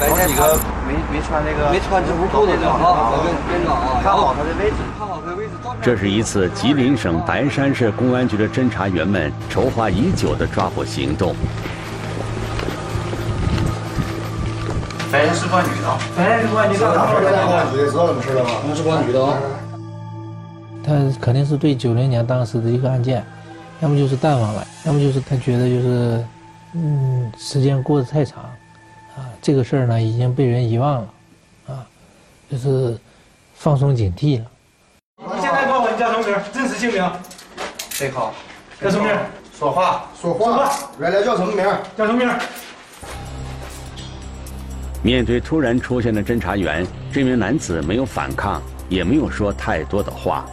来来这么多人，好几个没没穿那个没穿制服裤的啊，跟跟着啊，看好他的位置，看好他的位置。这是一次吉林省白山市公安局的侦查员们筹划已久的抓捕行动。白山市公安局的，白山市公安局的，白山公安局知道怎么事了吗？是公安局的啊。他肯定是对九零年当时的一个案件，要么就是淡忘了，要么就是他觉得就是，嗯，时间过得太长。啊，这个事儿呢已经被人遗忘了，啊，就是放松警惕了。你现在告诉我你叫什么名，真实姓名？谁好，叫什么名？说话，说话。原来，叫什么名？叫什么名？面对突然出现的侦查员，这名男子没有反抗，也没有说太多的话。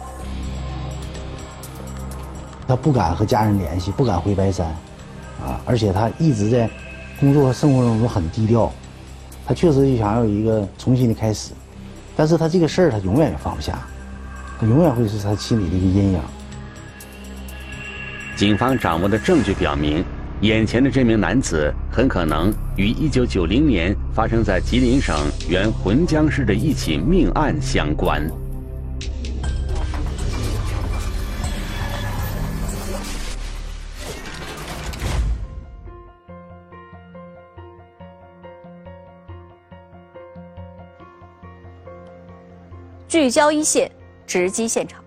他不敢和家人联系，不敢回白山，啊，而且他一直在。工作和生活中都很低调，他确实就想要一个重新的开始，但是他这个事儿他永远也放不下，他永远会是他心里的一个阴影。警方掌握的证据表明，眼前的这名男子很可能与1990年发生在吉林省原浑江市的一起命案相关。聚焦一线，直击现场。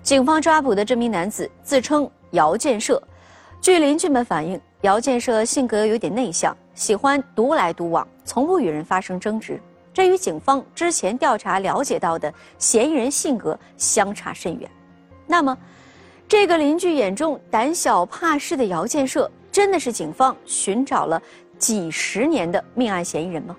警方抓捕的这名男子自称姚建设。据邻居们反映，姚建设性格有点内向，喜欢独来独往，从不与人发生争执。这与警方之前调查了解到的嫌疑人性格相差甚远。那么，这个邻居眼中胆小怕事的姚建设，真的是警方寻找了几十年的命案嫌疑人吗？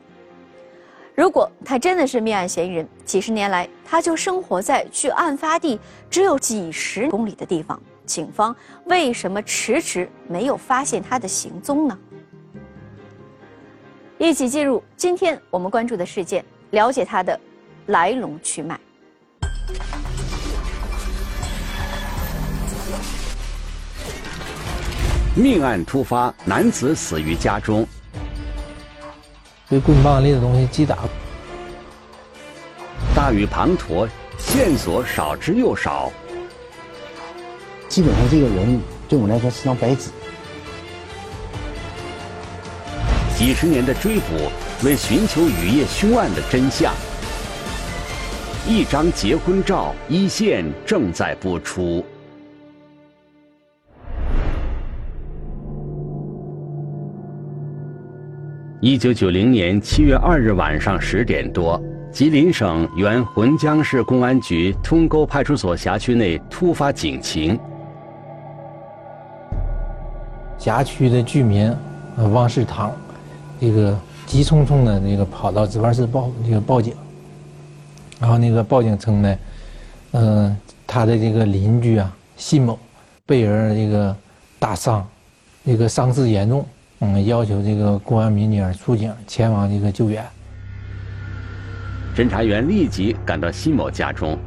如果他真的是命案嫌疑人，几十年来他就生活在距案发地只有几十公里的地方，警方为什么迟迟没有发现他的行踪呢？一起进入今天我们关注的事件，了解他的来龙去脉。命案突发，男子死于家中。被棍棒类的东西击打，大雨滂沱，线索少之又少。基本上，这个人对我们来说是张白纸。几十年的追捕，为寻求雨夜凶案的真相。一张结婚照，一线正在播出。一九九零年七月二日晚上十点多，吉林省原浑江市公安局通沟派出所辖区内突发警情。辖区的居民王世堂，这个急匆匆的那个跑到值班室报那个报警，然后那个报警称呢，嗯，他的这个邻居啊，信某被人这个打伤，这个伤势严重。嗯，要求这个公安民警出警前往这个救援。侦查员立即赶到辛某家中，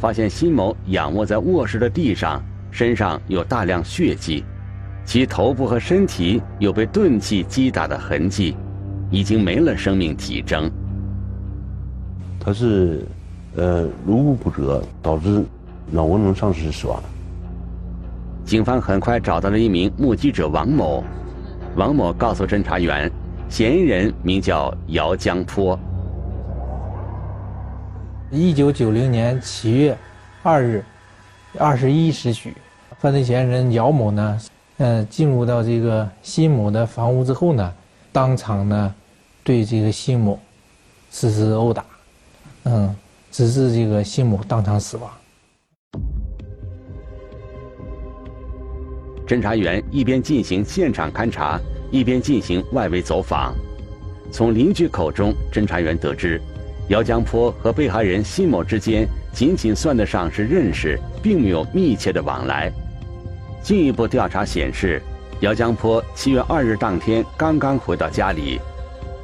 发现辛某仰卧在卧室的地上，身上有大量血迹，其头部和身体有被钝器击打的痕迹，已经没了生命体征。他是，呃，颅骨骨折导致脑功能丧失死亡。警方很快找到了一名目击者王某。王某告诉侦查员，嫌疑人名叫姚江坡。一九九零年七月二日二十一时许，犯罪嫌疑人姚某呢，嗯，进入到这个辛某的房屋之后呢，当场呢，对这个辛某实施殴打，嗯，直至这个辛某当场死亡。侦查员一边进行现场勘查，一边进行外围走访。从邻居口中，侦查员得知，姚江坡和被害人辛某之间仅仅算得上是认识，并没有密切的往来。进一步调查显示，姚江坡七月二日当天刚刚回到家里。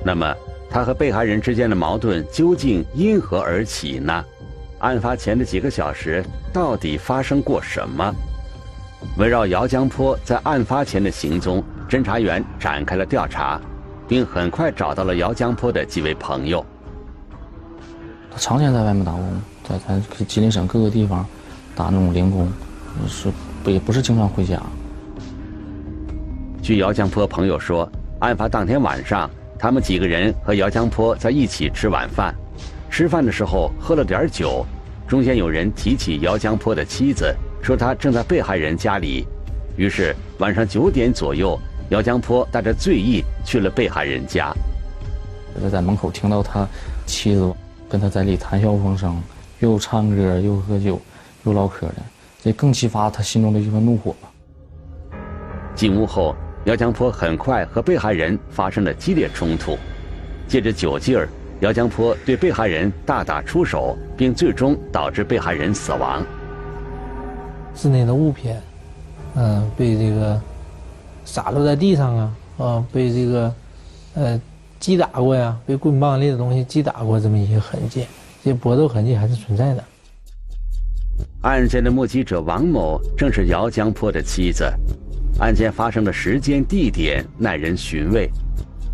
那么，他和被害人之间的矛盾究竟因何而起呢？案发前的几个小时，到底发生过什么？围绕姚江坡在案发前的行踪，侦查员展开了调查。并很快找到了姚江坡的几位朋友。他常年在外面打工，在咱吉林省各个地方打那种零工，是不也不是经常回家。据姚江坡朋友说，案发当天晚上，他们几个人和姚江坡在一起吃晚饭，吃饭的时候喝了点酒，中间有人提起姚江坡的妻子，说他正在被害人家里，于是晚上九点左右，姚江坡带着醉意去了被害人家。就在门口听到他妻子跟他在里谈笑风生，又唱歌又喝酒，又唠嗑的，这更激发他心中的一份怒火吧。进屋后。姚江坡很快和被害人发生了激烈冲突，借着酒劲儿，姚江坡对被害人大打出手，并最终导致被害人死亡。室内的物品，嗯，被这个洒落在地上啊，啊，被这个呃击打过呀，被棍棒类的东西击打过，这么一些痕迹，这些搏斗痕迹还是存在的。案件的目击者王某正是姚江坡的妻子。案件发生的时间、地点耐人寻味。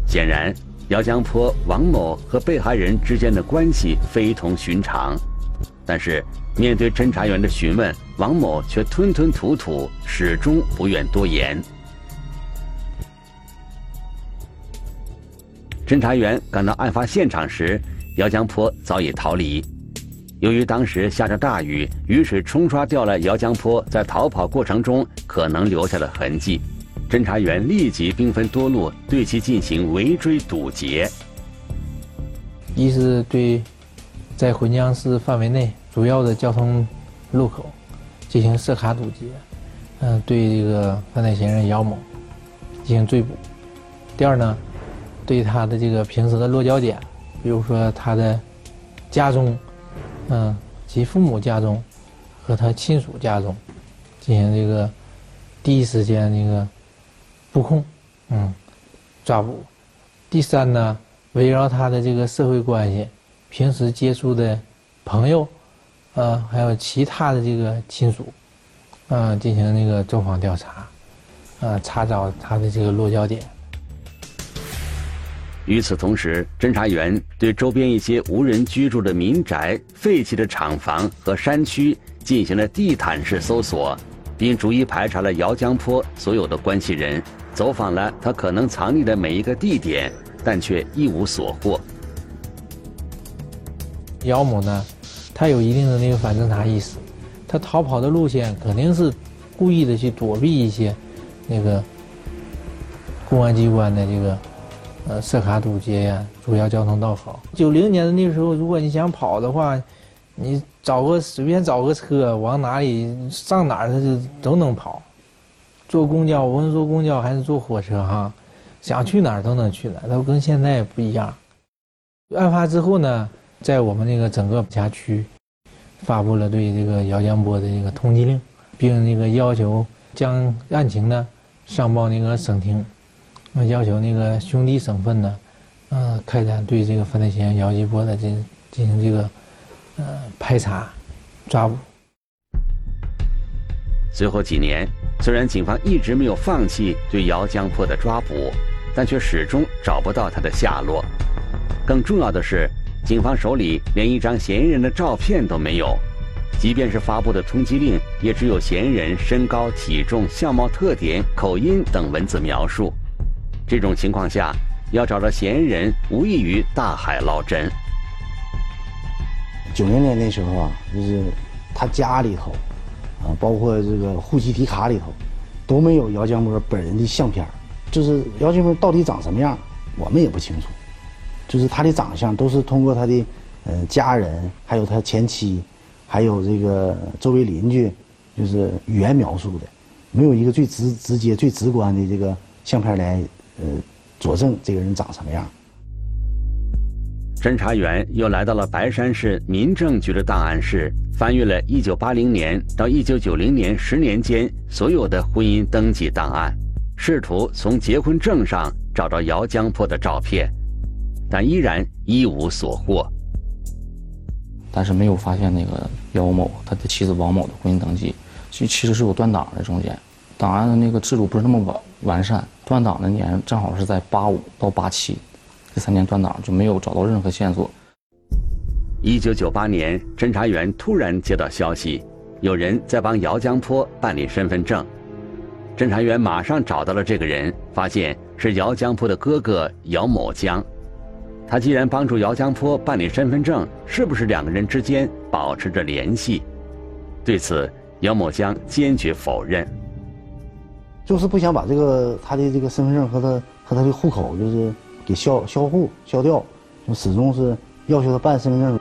显然，姚江坡、王某和被害人之间的关系非同寻常。但是，面对侦查员的询问，王某却吞吞吐吐，始终不愿多言。侦查员赶到案发现场时，姚江坡早已逃离。由于当时下着大雨，雨水冲刷掉了姚江坡在逃跑过程中可能留下的痕迹，侦查员立即兵分多路对其进行围追堵截。一是对在浑江市范围内主要的交通路口进行设卡堵截，嗯，对这个犯罪嫌疑人姚某进行追捕。第二呢，对他的这个平时的落脚点，比如说他的家中。嗯，其父母家中和他亲属家中进行这个第一时间这个布控，嗯，抓捕。第三呢，围绕他的这个社会关系、平时接触的朋友，呃，还有其他的这个亲属，呃，进行那个走访调查，呃，查找他的这个落脚点。与此同时，侦查员对周边一些无人居住的民宅、废弃的厂房和山区进行了地毯式搜索，并逐一排查了姚江坡所有的关系人，走访了他可能藏匿的每一个地点，但却一无所获。姚某呢，他有一定的那个反侦查意识，他逃跑的路线肯定是故意的去躲避一些那个公安机关的这个。呃，设卡堵截呀，主要交通道口。九零年的那时候，如果你想跑的话，你找个随便找个车，往哪里上哪儿，他就都能跑。坐公交，无论坐公交还是坐火车，哈，想去哪儿都能去哪儿，都跟现在不一样。案发之后呢，在我们那个整个辖区，发布了对这个姚江波的这个通缉令，并那个要求将案情呢上报那个省厅。我要求那个兄弟省份呢，呃，开展对这个犯罪嫌疑人姚继波的这进行这个呃排查、抓捕。随后几年，虽然警方一直没有放弃对姚江坡的抓捕，但却始终找不到他的下落。更重要的是，警方手里连一张嫌疑人的照片都没有，即便是发布的通缉令，也只有嫌疑人身高、体重、相貌特点、口音等文字描述。这种情况下，要找到嫌疑人，无异于大海捞针。九零年那时候啊，就是他家里头，啊，包括这个户籍题卡里头，都没有姚江波本人的相片就是姚江波到底长什么样，我们也不清楚。就是他的长相都是通过他的呃家人，还有他前妻，还有这个周围邻居，就是语言描述的，没有一个最直直接、最直观的这个相片来。呃，佐证这个人长什么样？侦查员又来到了白山市民政局的档案室，翻阅了1980年到1990年十年间所有的婚姻登记档案，试图从结婚证上找到姚江坡的照片，但依然一无所获。但是没有发现那个姚某他的妻子王某的婚姻登记，其其实是有断档的中间，档案的那个制度不是那么完完善，断档的年正好是在八五到八七，这三年断档就没有找到任何线索。一九九八年，侦查员突然接到消息，有人在帮姚江坡办理身份证。侦查员马上找到了这个人，发现是姚江坡的哥哥姚某江。他既然帮助姚江坡办理身份证，是不是两个人之间保持着联系？对此，姚某江坚决否认，就是不想把这个他的这个身份证和他和他的户口就是给销销户销掉，就始终是要求他办身份证。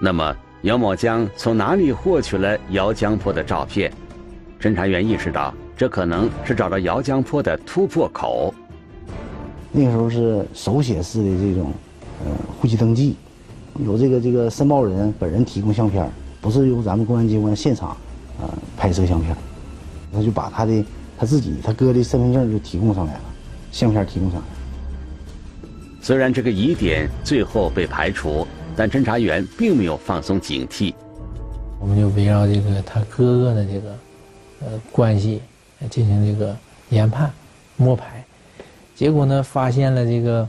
那么，姚某江从哪里获取了姚江坡的照片？侦查员意识到，这可能是找到姚江坡的突破口。那个时候是手写式的这种，呃，户籍登记，由这个这个申报人本人提供相片，不是由咱们公安机关现场，呃，拍摄相片，他就把他的他自己他哥的身份证就提供上来了，相片提供上来。虽然这个疑点最后被排除，但侦查员并没有放松警惕。我们就围绕这个他哥哥的这个，呃，关系进行这个研判、摸排。结果呢，发现了这个，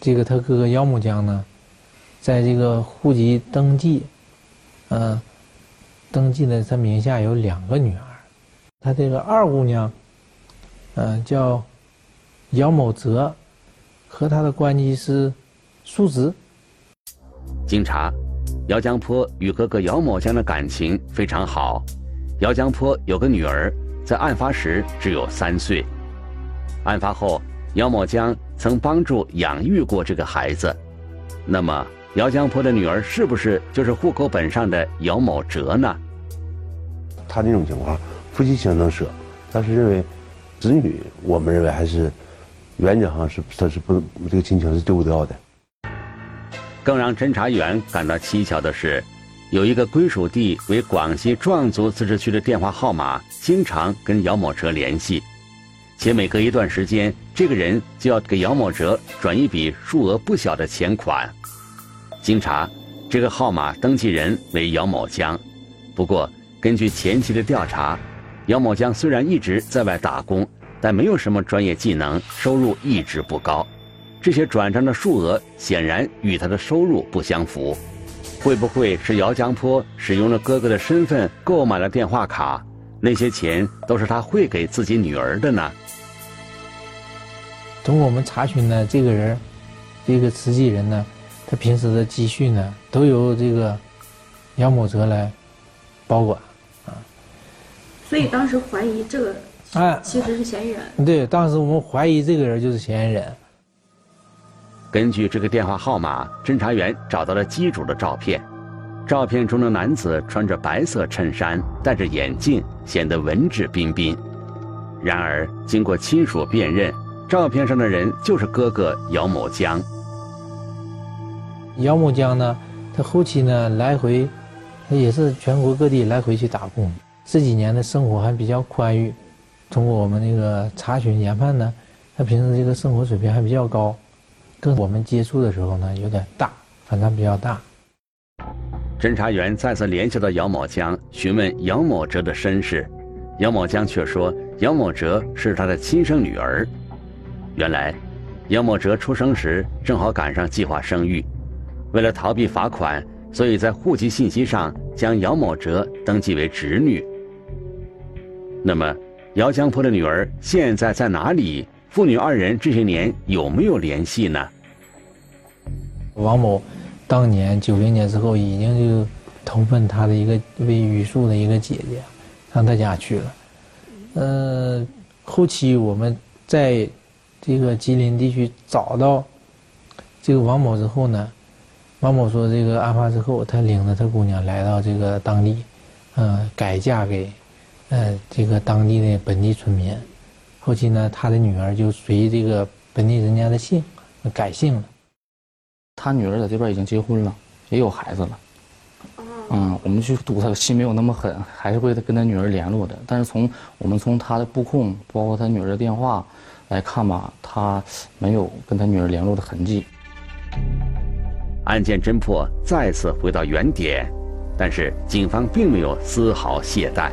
这个他哥哥姚某江呢，在这个户籍登记，嗯，登记的他名下有两个女儿，他这个二姑娘，嗯，叫姚某泽，和他的关系是叔侄。经查，姚江坡与哥哥姚某江的感情非常好，姚江坡有个女儿，在案发时只有三岁。案发后，姚某江曾帮助养育过这个孩子。那么，姚江坡的女儿是不是就是户口本上的姚某哲呢？他这种情况，夫妻情能舍，但是认为子女，我们认为还是原则上是他是不这个亲情是丢不掉的。更让侦查员感到蹊跷的是，有一个归属地为广西壮族自治区的电话号码，经常跟姚某哲联系。且每隔一段时间，这个人就要给姚某哲转一笔数额不小的钱款。经查，这个号码登记人为姚某江。不过，根据前期的调查，姚某江虽然一直在外打工，但没有什么专业技能，收入一直不高。这些转账的数额显然与他的收入不相符。会不会是姚江坡使用了哥哥的身份购买了电话卡？那些钱都是他汇给自己女儿的呢？通过我们查询呢，这个人，这个慈济人呢，他平时的积蓄呢，都由这个杨某泽来保管，啊。所以当时怀疑这个，哎，其实是嫌疑人。对，当时我们怀疑这个人就是嫌疑人。根据这个电话号码，侦查员找到了机主的照片。照片中的男子穿着白色衬衫，戴着眼镜，显得文质彬彬。然而，经过亲属辨认。照片上的人就是哥哥姚某江。姚某江呢，他后期呢来回，他也是全国各地来回去打工。这几年的生活还比较宽裕。通过我们那个查询研判呢，他平时这个生活水平还比较高，跟我们接触的时候呢有点大，反差比较大。侦查员再次联系到姚某江，询问姚某哲的身世，姚某江却说姚某哲是他的亲生女儿。原来，姚某哲出生时正好赶上计划生育，为了逃避罚款，所以在户籍信息上将姚某哲登记为侄女。那么，姚江坡的女儿现在在哪里？父女二人这些年有没有联系呢？王某当年九零年之后，已经就投奔他的一个为余树的一个姐姐，上他家去了。呃，后期我们在。这个吉林地区找到这个王某之后呢，王某说：“这个案发之后，他领着他姑娘来到这个当地，嗯，改嫁给，呃，这个当地的本地村民。后期呢，他的女儿就随这个本地人家的姓，改姓了。他女儿在这边已经结婚了，也有孩子了。嗯，我们去堵他，心没有那么狠，还是会跟他女儿联络的。但是从我们从他的布控，包括他女儿的电话。”来看吧，他没有跟他女儿联络的痕迹。案件侦破再次回到原点，但是警方并没有丝毫懈怠。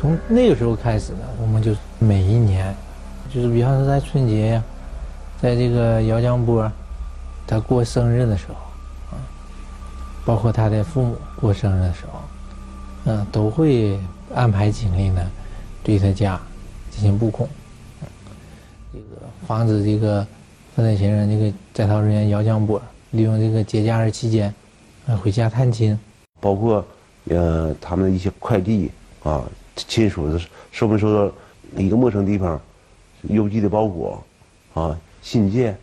从那个时候开始呢，我们就每一年，就是比方说在春节呀，在这个姚江波他过生日的时候，啊，包括他的父母过生日的时候，嗯，都会安排警力呢，对他家进行布控，这个防止这个犯罪嫌疑人这个在逃人员姚江波利用这个节假日期间，呃，回家探亲，包括呃他们的一些快递啊。亲属的收没收到一个陌生地方邮寄的包裹啊信件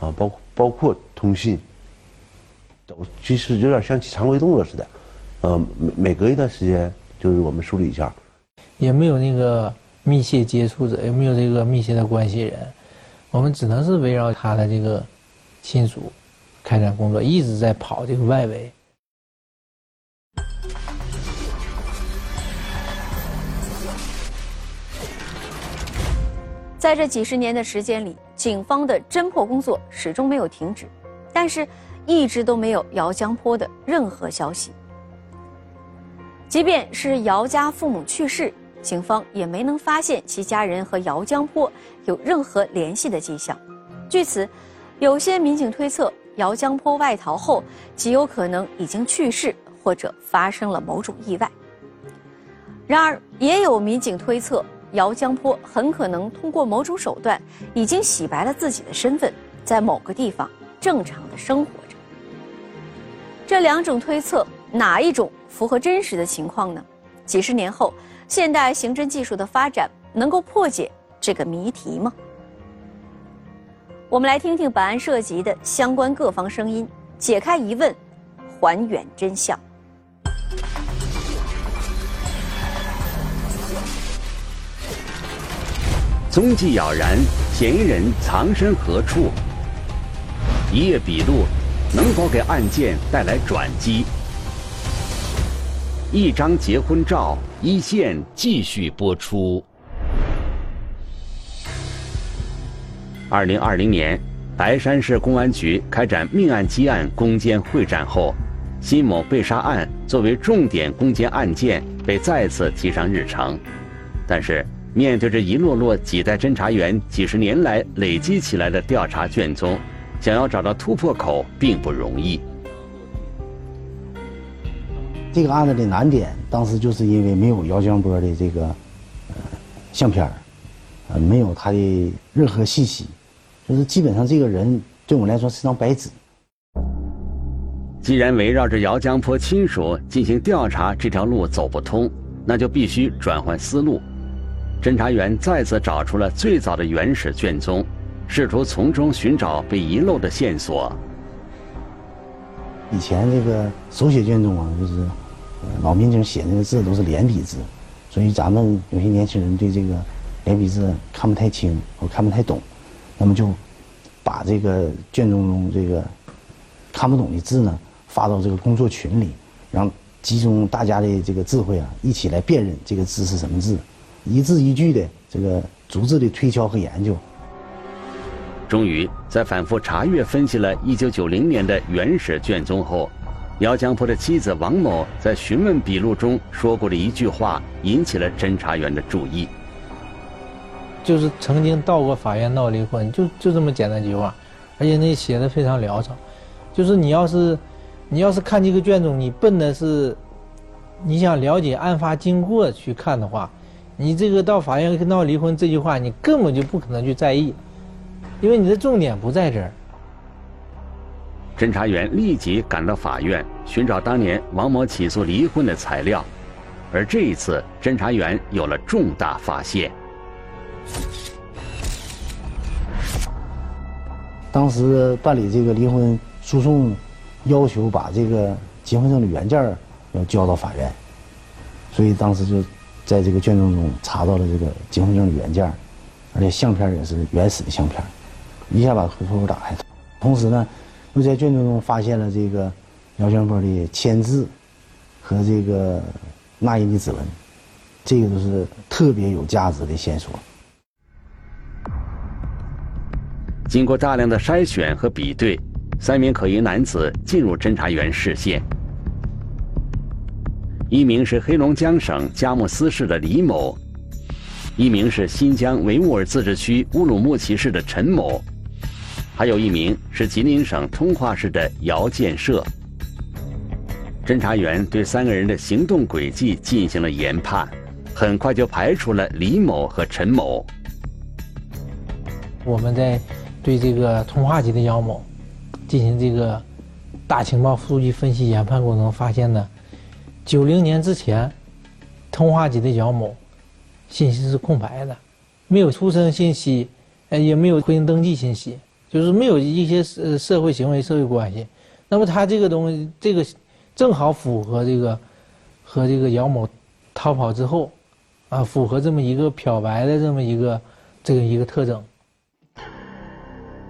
啊包包括通信，都其实有点像常规动作似的，呃每每隔一段时间就是我们梳理一下，也没有那个密切接触者，有没有这个密切的关系人，我们只能是围绕他的这个亲属开展工作，一直在跑这个外围。在这几十年的时间里，警方的侦破工作始终没有停止，但是，一直都没有姚江坡的任何消息。即便是姚家父母去世，警方也没能发现其家人和姚江坡有任何联系的迹象。据此，有些民警推测，姚江坡外逃后极有可能已经去世，或者发生了某种意外。然而，也有民警推测。姚江坡很可能通过某种手段，已经洗白了自己的身份，在某个地方正常的生活着。这两种推测哪一种符合真实的情况呢？几十年后，现代刑侦技术的发展能够破解这个谜题吗？我们来听听本案涉及的相关各方声音，解开疑问，还原真相。踪迹杳然，嫌疑人藏身何处？一页笔录能否给案件带来转机？一张结婚照，一线继续播出。二零二零年，白山市公安局开展命案积案攻坚会战后，辛某被杀案作为重点攻坚案件被再次提上日程，但是。面对着一摞摞几代侦查员几十年来累积起来的调查卷宗，想要找到突破口并不容易。这个案子的难点，当时就是因为没有姚江波的这个相片呃，没有他的任何信息，就是基本上这个人对我们来说是张白纸。既然围绕着姚江坡亲属进行调查这条路走不通，那就必须转换思路。侦查员再次找出了最早的原始卷宗，试图从中寻找被遗漏的线索。以前这个手写卷宗啊，就是老民警写那个字都是连笔字，所以咱们有些年轻人对这个连笔字看不太清或看不太懂，那么就把这个卷宗中这个看不懂的字呢发到这个工作群里，让集中大家的这个智慧啊，一起来辨认这个字是什么字。一字一句的这个逐字的推敲和研究，终于在反复查阅分析了1990年的原始卷宗后，姚江坡的妻子王某在询问笔录中说过的一句话引起了侦查员的注意，就是曾经到过法院闹离婚，就就这么简单一句话，而且那写的非常潦草，就是你要是，你要是看这个卷宗，你奔的是，你想了解案发经过去看的话。你这个到法院闹离婚这句话，你根本就不可能去在意，因为你的重点不在这儿。侦查员立即赶到法院，寻找当年王某起诉离婚的材料，而这一次，侦查员有了重大发现。当时办理这个离婚诉讼，要求把这个结婚证的原件要交到法院，所以当时就。在这个卷宗中查到了这个结婚证的原件，而且相片也是原始的相片，一下把户打开。同时呢，又在卷宗中发现了这个姚江波的签字和这个那英的指纹，这个都是特别有价值的线索。经过大量的筛选和比对，三名可疑男子进入侦查员视线。一名是黑龙江省佳木斯市的李某，一名是新疆维吾尔自治区乌鲁木齐市的陈某，还有一名是吉林省通化市的姚建设。侦查员对三个人的行动轨迹进行了研判，很快就排除了李某和陈某。我们在对这个通化籍的姚某进行这个大情报数据分析研判过程中发现呢。九零年之前，通化籍的姚某信息是空白的，没有出生信息，呃，也没有婚姻登记信息，就是没有一些社社会行为、社会关系。那么他这个东西，这个正好符合这个和这个姚某逃跑之后，啊，符合这么一个漂白的这么一个这个一个特征。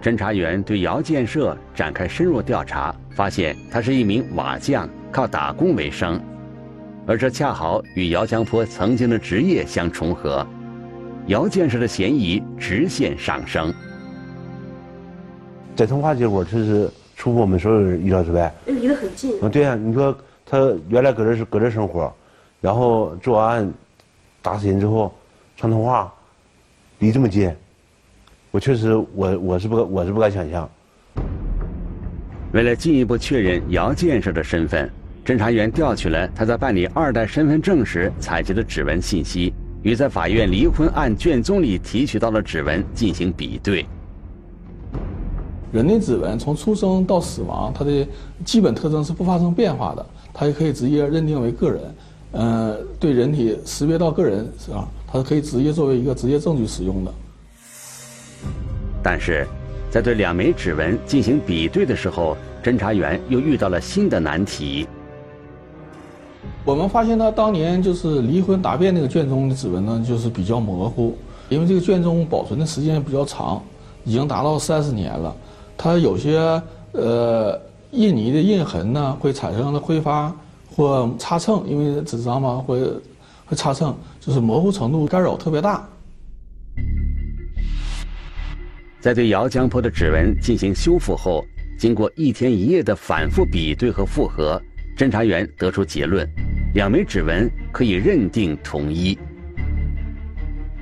侦查员对姚建设展开深入调查，发现他是一名瓦匠，靠打工为生。而这恰好与姚江坡曾经的职业相重合，姚建设的嫌疑直线上升。在通化结果就是出乎我们所有人意料之外。离得很近。嗯，对呀，你说他原来搁这是搁这生活，然后做完案打死人之后上通化，离这么近，我确实我我是不我是不敢想象。为了进一步确认姚建设的身份。侦查员调取了他在办理二代身份证时采集的指纹信息，与在法院离婚案卷宗里提取到的指纹进行比对。人的指纹从出生到死亡，它的基本特征是不发生变化的，它也可以直接认定为个人。呃，对人体识别到个人是吧？它是可以直接作为一个直接证据使用的。但是，在对两枚指纹进行比对的时候，侦查员又遇到了新的难题。我们发现他当年就是离婚答辩那个卷宗的指纹呢，就是比较模糊，因为这个卷宗保存的时间比较长，已经达到三十年了。它有些呃印泥的印痕呢，会产生了挥发或擦蹭，因为纸张嘛会会擦蹭，就是模糊程度干扰特别大。在对姚江坡的指纹进行修复后，经过一天一夜的反复比对和复核。侦查员得出结论，两枚指纹可以认定同一。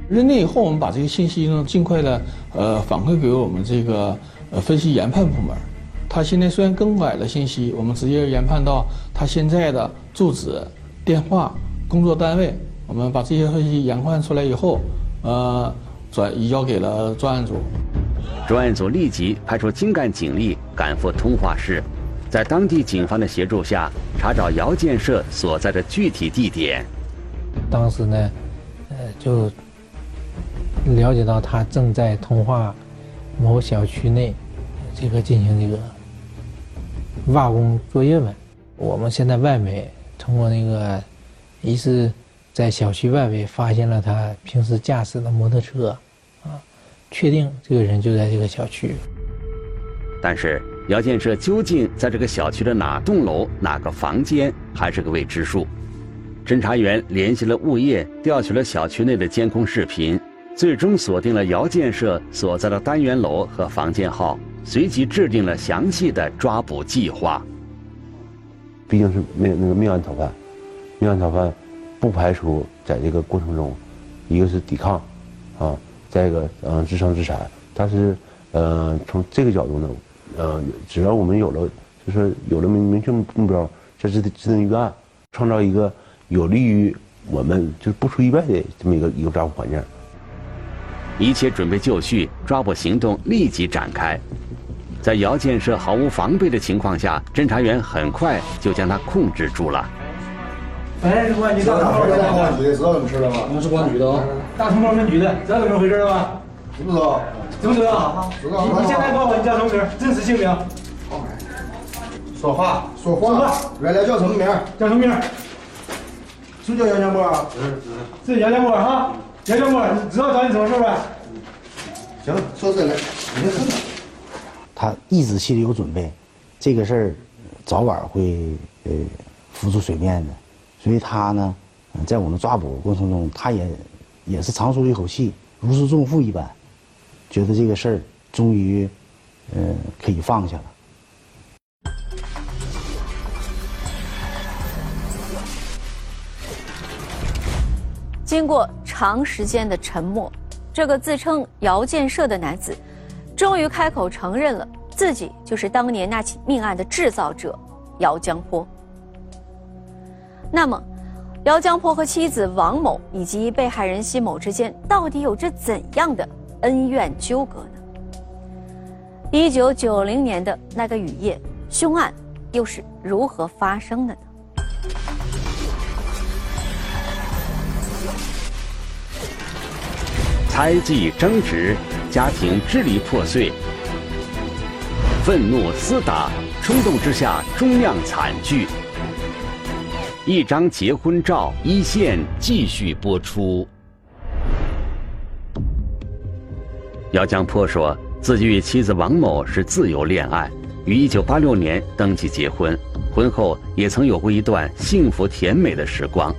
认定以后，我们把这个信息呢，尽快的呃反馈给我们这个呃分析研判部门。他现在虽然更改了信息，我们直接研判到他现在的住址、电话、工作单位。我们把这些信息研判出来以后，呃，转移交给了专案组。专案组立即派出精干警力赶赴通化市。在当地警方的协助下，查找姚建设所在的具体地点。当时呢，呃，就了解到他正在通化某小区内，这个进行这个挖工作业嘛。我们现在外围通过那个，一是在小区外围发现了他平时驾驶的摩托车，啊，确定这个人就在这个小区。但是。姚建设究竟在这个小区的哪栋楼、哪个房间，还是个未知数。侦查员联系了物业，调取了小区内的监控视频，最终锁定了姚建设所在的单元楼和房间号，随即制定了详细的抓捕计划。毕竟是命那个命案逃犯，命案逃犯不排除在这个过程中，一个是抵抗，啊，再一个嗯自伤自残。但是，呃，从这个角度呢？呃，只要我们有了，就是有了明明确目标，这是制定预案，创造一个有利于我们就是不出意外的这么一个一个抓捕环境。一切准备就绪，抓捕行动立即展开。在姚建设毫无防备的情况下，侦查员很快就将他控制住了。哎，是公安局大通报公安局的，知道怎么事了？吗？我们是公安局的啊，大通报分局的，知道怎么回事了？吗？知道？知不知道？知道。你你现在告诉我你叫什么名？真实姓名。说话，说话。说话原来叫什么名？叫什么名？是叫杨建波？是是杨建波哈。杨建波，你知道找你什么事呗？行，说真的，你先看。他一直心里有准备，这个事儿早晚会呃浮出水面的，所以他呢，在我们抓捕过程中，他也也是长舒了一口气，如释重负一般。觉得这个事儿终于，呃，可以放下了。经过长时间的沉默，这个自称姚建设的男子，终于开口承认了自己就是当年那起命案的制造者姚江坡。那么，姚江坡和妻子王某以及被害人辛某之间到底有着怎样的恩怨纠葛呢？一九九零年的那个雨夜，凶案又是如何发生的呢？猜忌争执，家庭支离破碎，愤怒厮打，冲动之下终酿惨剧。一张结婚照，一线继续播出。姚江坡说自己与妻子王某是自由恋爱，于一九八六年登记结婚，婚后也曾有过一段幸福甜美的时光。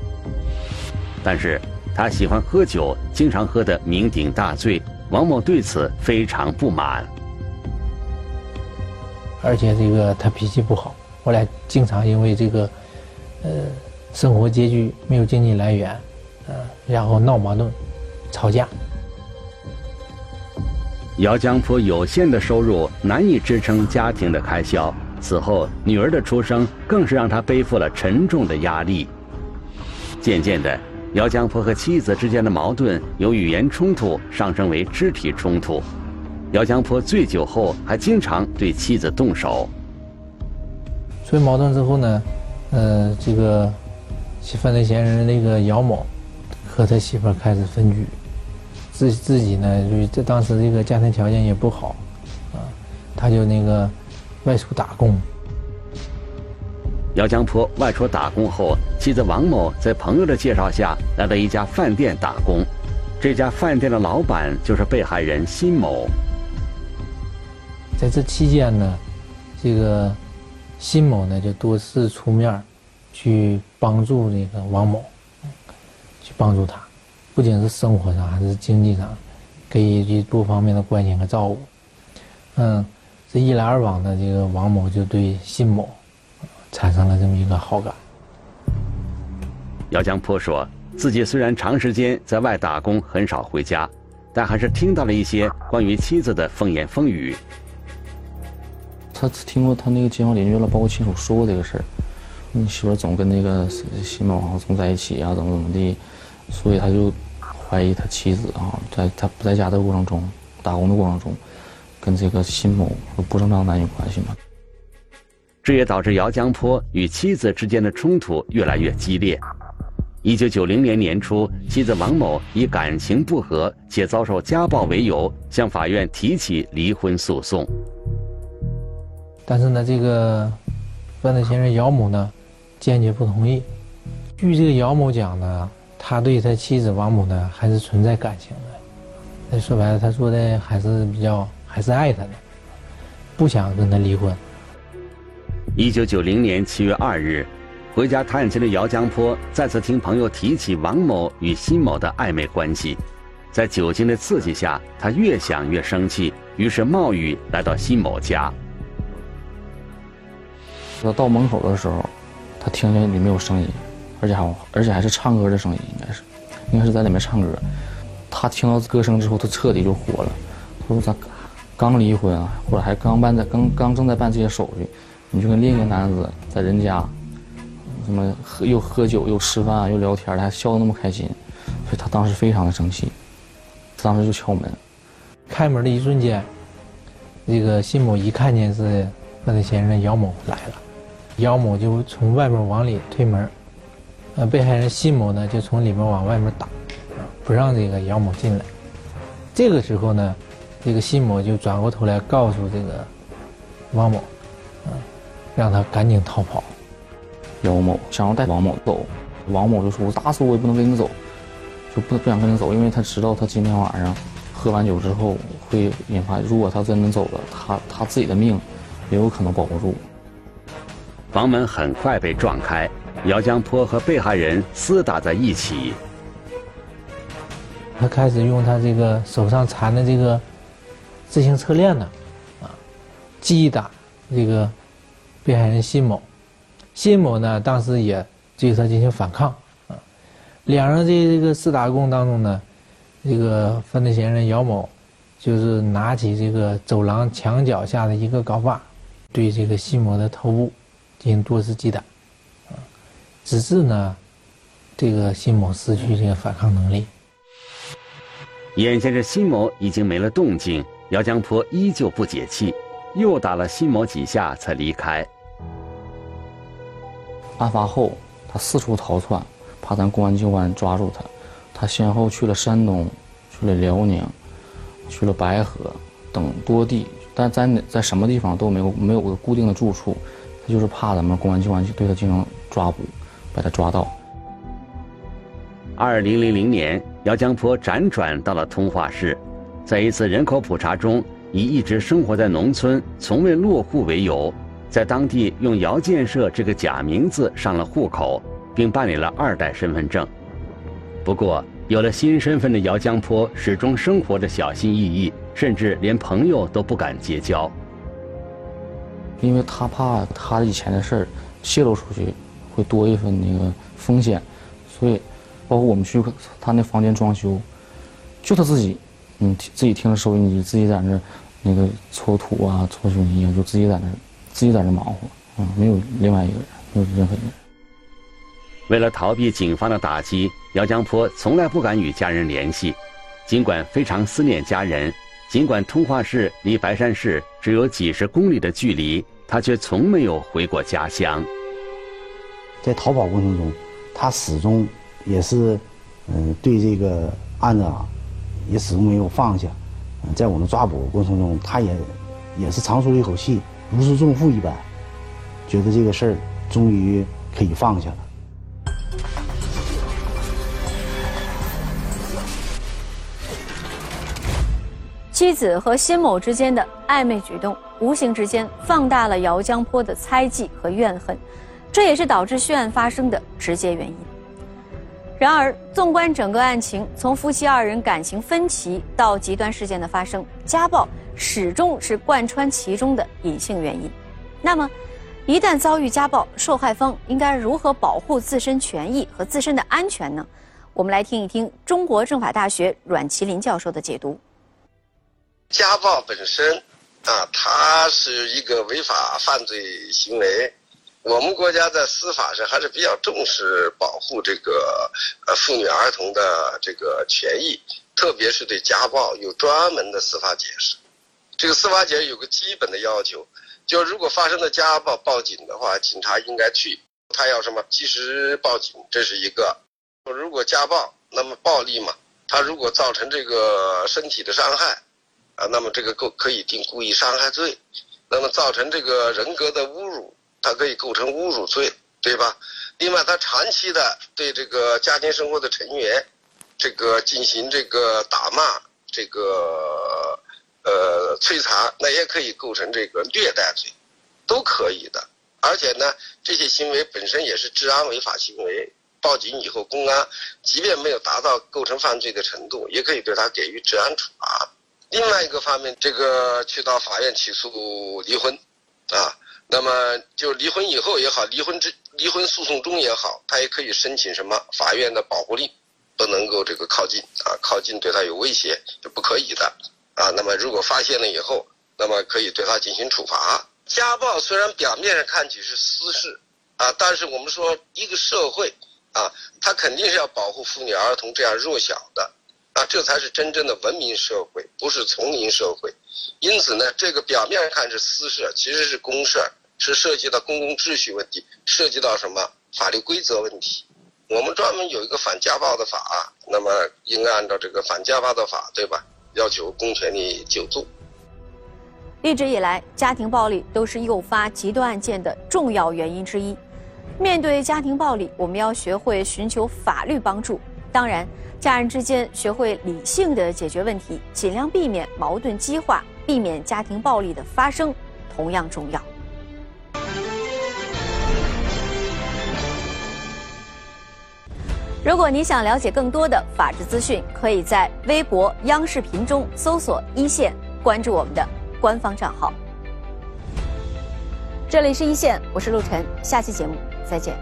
但是。他喜欢喝酒，经常喝得酩酊大醉。王某对此非常不满，而且这个他脾气不好，后来经常因为这个，呃，生活拮据，没有经济来源，呃，然后闹矛盾，吵架。姚江坡有限的收入难以支撑家庭的开销，此后女儿的出生更是让他背负了沉重的压力。渐渐的。姚江坡和妻子之间的矛盾由语言冲突上升为肢体冲突。姚江坡醉酒后还经常对妻子动手。出现矛盾之后呢，呃，这个犯罪嫌疑人那个姚某和他媳妇开始分居，自自己呢，就这当时这个家庭条件也不好，啊，他就那个外出打工。姚江坡外出打工后，妻子王某在朋友的介绍下来到一家饭店打工。这家饭店的老板就是被害人辛某。在这期间呢，这个辛某呢就多次出面去帮助这个王某，去帮助他，不仅是生活上，还是经济上，给予多方面的关心和照顾。嗯，这一来二往的，这个王某就对辛某。产生了这么一个好感。姚江坡说自己虽然长时间在外打工，很少回家，但还是听到了一些关于妻子的风言风语。他听过他那个街坊邻居了，包括亲属说过这个事儿。你媳妇总跟那个辛某总在一起啊，怎么怎么地，所以他就怀疑他妻子啊，在他不在家的过程中，打工的过程中，跟这个辛某有不正当男女关系嘛。这也导致姚江坡与妻子之间的冲突越来越激烈。一九九零年年初，妻子王某以感情不和且遭受家暴为由，向法院提起离婚诉讼。但是呢，这个犯罪嫌疑人姚某呢，坚决不同意。据这个姚某讲呢，他对他妻子王某呢还是存在感情的。那说白了，他说的还是比较还是爱他的，不想跟他离婚。一九九零年七月二日，回家探亲的姚江坡再次听朋友提起王某与辛某的暧昧关系，在酒精的刺激下，他越想越生气，于是冒雨来到辛某家。他到门口的时候，他听见里面有声音，而且还而且还是唱歌的声音，应该是，应该是在里面唱歌。他听到歌声之后，他彻底就火了。他说：“他刚离婚啊，或者还刚办在刚刚正在办这些手续。”你就跟另一个男子在人家，什么喝又喝酒又吃饭又聊天，还笑得那么开心，所以他当时非常的生气，当时就敲门。开门的一瞬间，这个辛某一看见是犯罪嫌疑人姚某来了，姚某就从外面往里推门，呃，被害人辛某呢就从里面往外面打，不让这个姚某进来。这个时候呢，这个辛某就转过头来告诉这个王某。让他赶紧逃跑。姚某想要带王某走，王某就说：“我打死我也不能跟你走，就不不想跟你走，因为他知道他今天晚上喝完酒之后会引发，如果他真的走了，他他自己的命也有可能保不住。”房门很快被撞开，姚江坡和被害人厮打在一起。他开始用他这个手上缠的这个自行车链呢，啊，击打这个。被害人辛某，辛某呢，当时也对他进行反抗，啊，两人在这个厮打过程当中呢，这个犯罪嫌疑人姚某就是拿起这个走廊墙角下的一个镐把，对这个辛某的头部进行多次击打，啊，直至呢这个辛某失去这个反抗能力。眼见着辛某已经没了动静，姚江坡依旧不解气，又打了辛某几下才离开。案发后，他四处逃窜，怕咱公安机关抓住他，他先后去了山东，去了辽宁，去了白河等多地，但在哪在什么地方都没有没有个固定的住处，他就是怕咱们公安机关对他进行抓捕，把他抓到。二零零零年，姚江坡辗转到了通化市，在一次人口普查中，以一直生活在农村、从未落户为由，在当地用姚建设这个假名字上了户口，并办理了二代身份证。不过，有了新身份的姚江坡始终生活着小心翼翼，甚至连朋友都不敢结交，因为他怕他以前的事儿泄露出去，会多一份那个风险，所以。包括我们去他那房间装修，就他自己，嗯，自己听着收音机，自己在那那个搓土啊、搓水泥啊，就自己在那自己在那忙活，嗯，没有另外一个人，没有任何人。为了逃避警方的打击，姚江坡从来不敢与家人联系。尽管非常思念家人，尽管通化市离白山市只有几十公里的距离，他却从没有回过家乡。在逃跑过程中，他始终。也是，嗯，对这个案子啊，也始终没有放下。在我们抓捕过程中，他也也是长舒了一口气，如释重负一般，觉得这个事儿终于可以放下了。妻子和辛某之间的暧昧举动，无形之间放大了姚江坡的猜忌和怨恨，这也是导致血案发生的直接原因。然而，纵观整个案情，从夫妻二人感情分歧到极端事件的发生，家暴始终是贯穿其中的隐性原因。那么，一旦遭遇家暴，受害方应该如何保护自身权益和自身的安全呢？我们来听一听中国政法大学阮麒麟教授的解读。家暴本身，啊，它是一个违法犯罪行为。我们国家在司法上还是比较重视保护这个呃妇女儿童的这个权益，特别是对家暴有专门的司法解释。这个司法解释有个基本的要求，就如果发生了家暴报警的话，警察应该去，他要什么及时报警，这是一个。如果家暴，那么暴力嘛，他如果造成这个身体的伤害，啊，那么这个构可以定故意伤害罪，那么造成这个人格的侮辱。它可以构成侮辱罪，对吧？另外，他长期的对这个家庭生活的成员，这个进行这个打骂、这个呃摧残，那也可以构成这个虐待罪，都可以的。而且呢，这些行为本身也是治安违法行为。报警以后，公安即便没有达到构成犯罪的程度，也可以对他给予治安处罚。另外一个方面，这个去到法院起诉离婚，啊。那么，就离婚以后也好，离婚之离婚诉讼中也好，他也可以申请什么法院的保护令，不能够这个靠近啊，靠近对他有威胁是不可以的啊。那么，如果发现了以后，那么可以对他进行处罚。家暴虽然表面上看起是私事啊，但是我们说一个社会啊，他肯定是要保护妇女儿童这样弱小的啊，这才是真正的文明社会，不是丛林社会。因此呢，这个表面上看是私事，其实是公事。是涉及到公共秩序问题，涉及到什么法律规则问题？我们专门有一个反家暴的法，那么应该按照这个反家暴的法，对吧？要求公权力救助。一直以来，家庭暴力都是诱发极端案件的重要原因之一。面对家庭暴力，我们要学会寻求法律帮助。当然，家人之间学会理性的解决问题，尽量避免矛盾激化，避免家庭暴力的发生，同样重要。如果你想了解更多的法治资讯，可以在微博、央视频中搜索“一线”，关注我们的官方账号。这里是一线，我是陆晨，下期节目再见。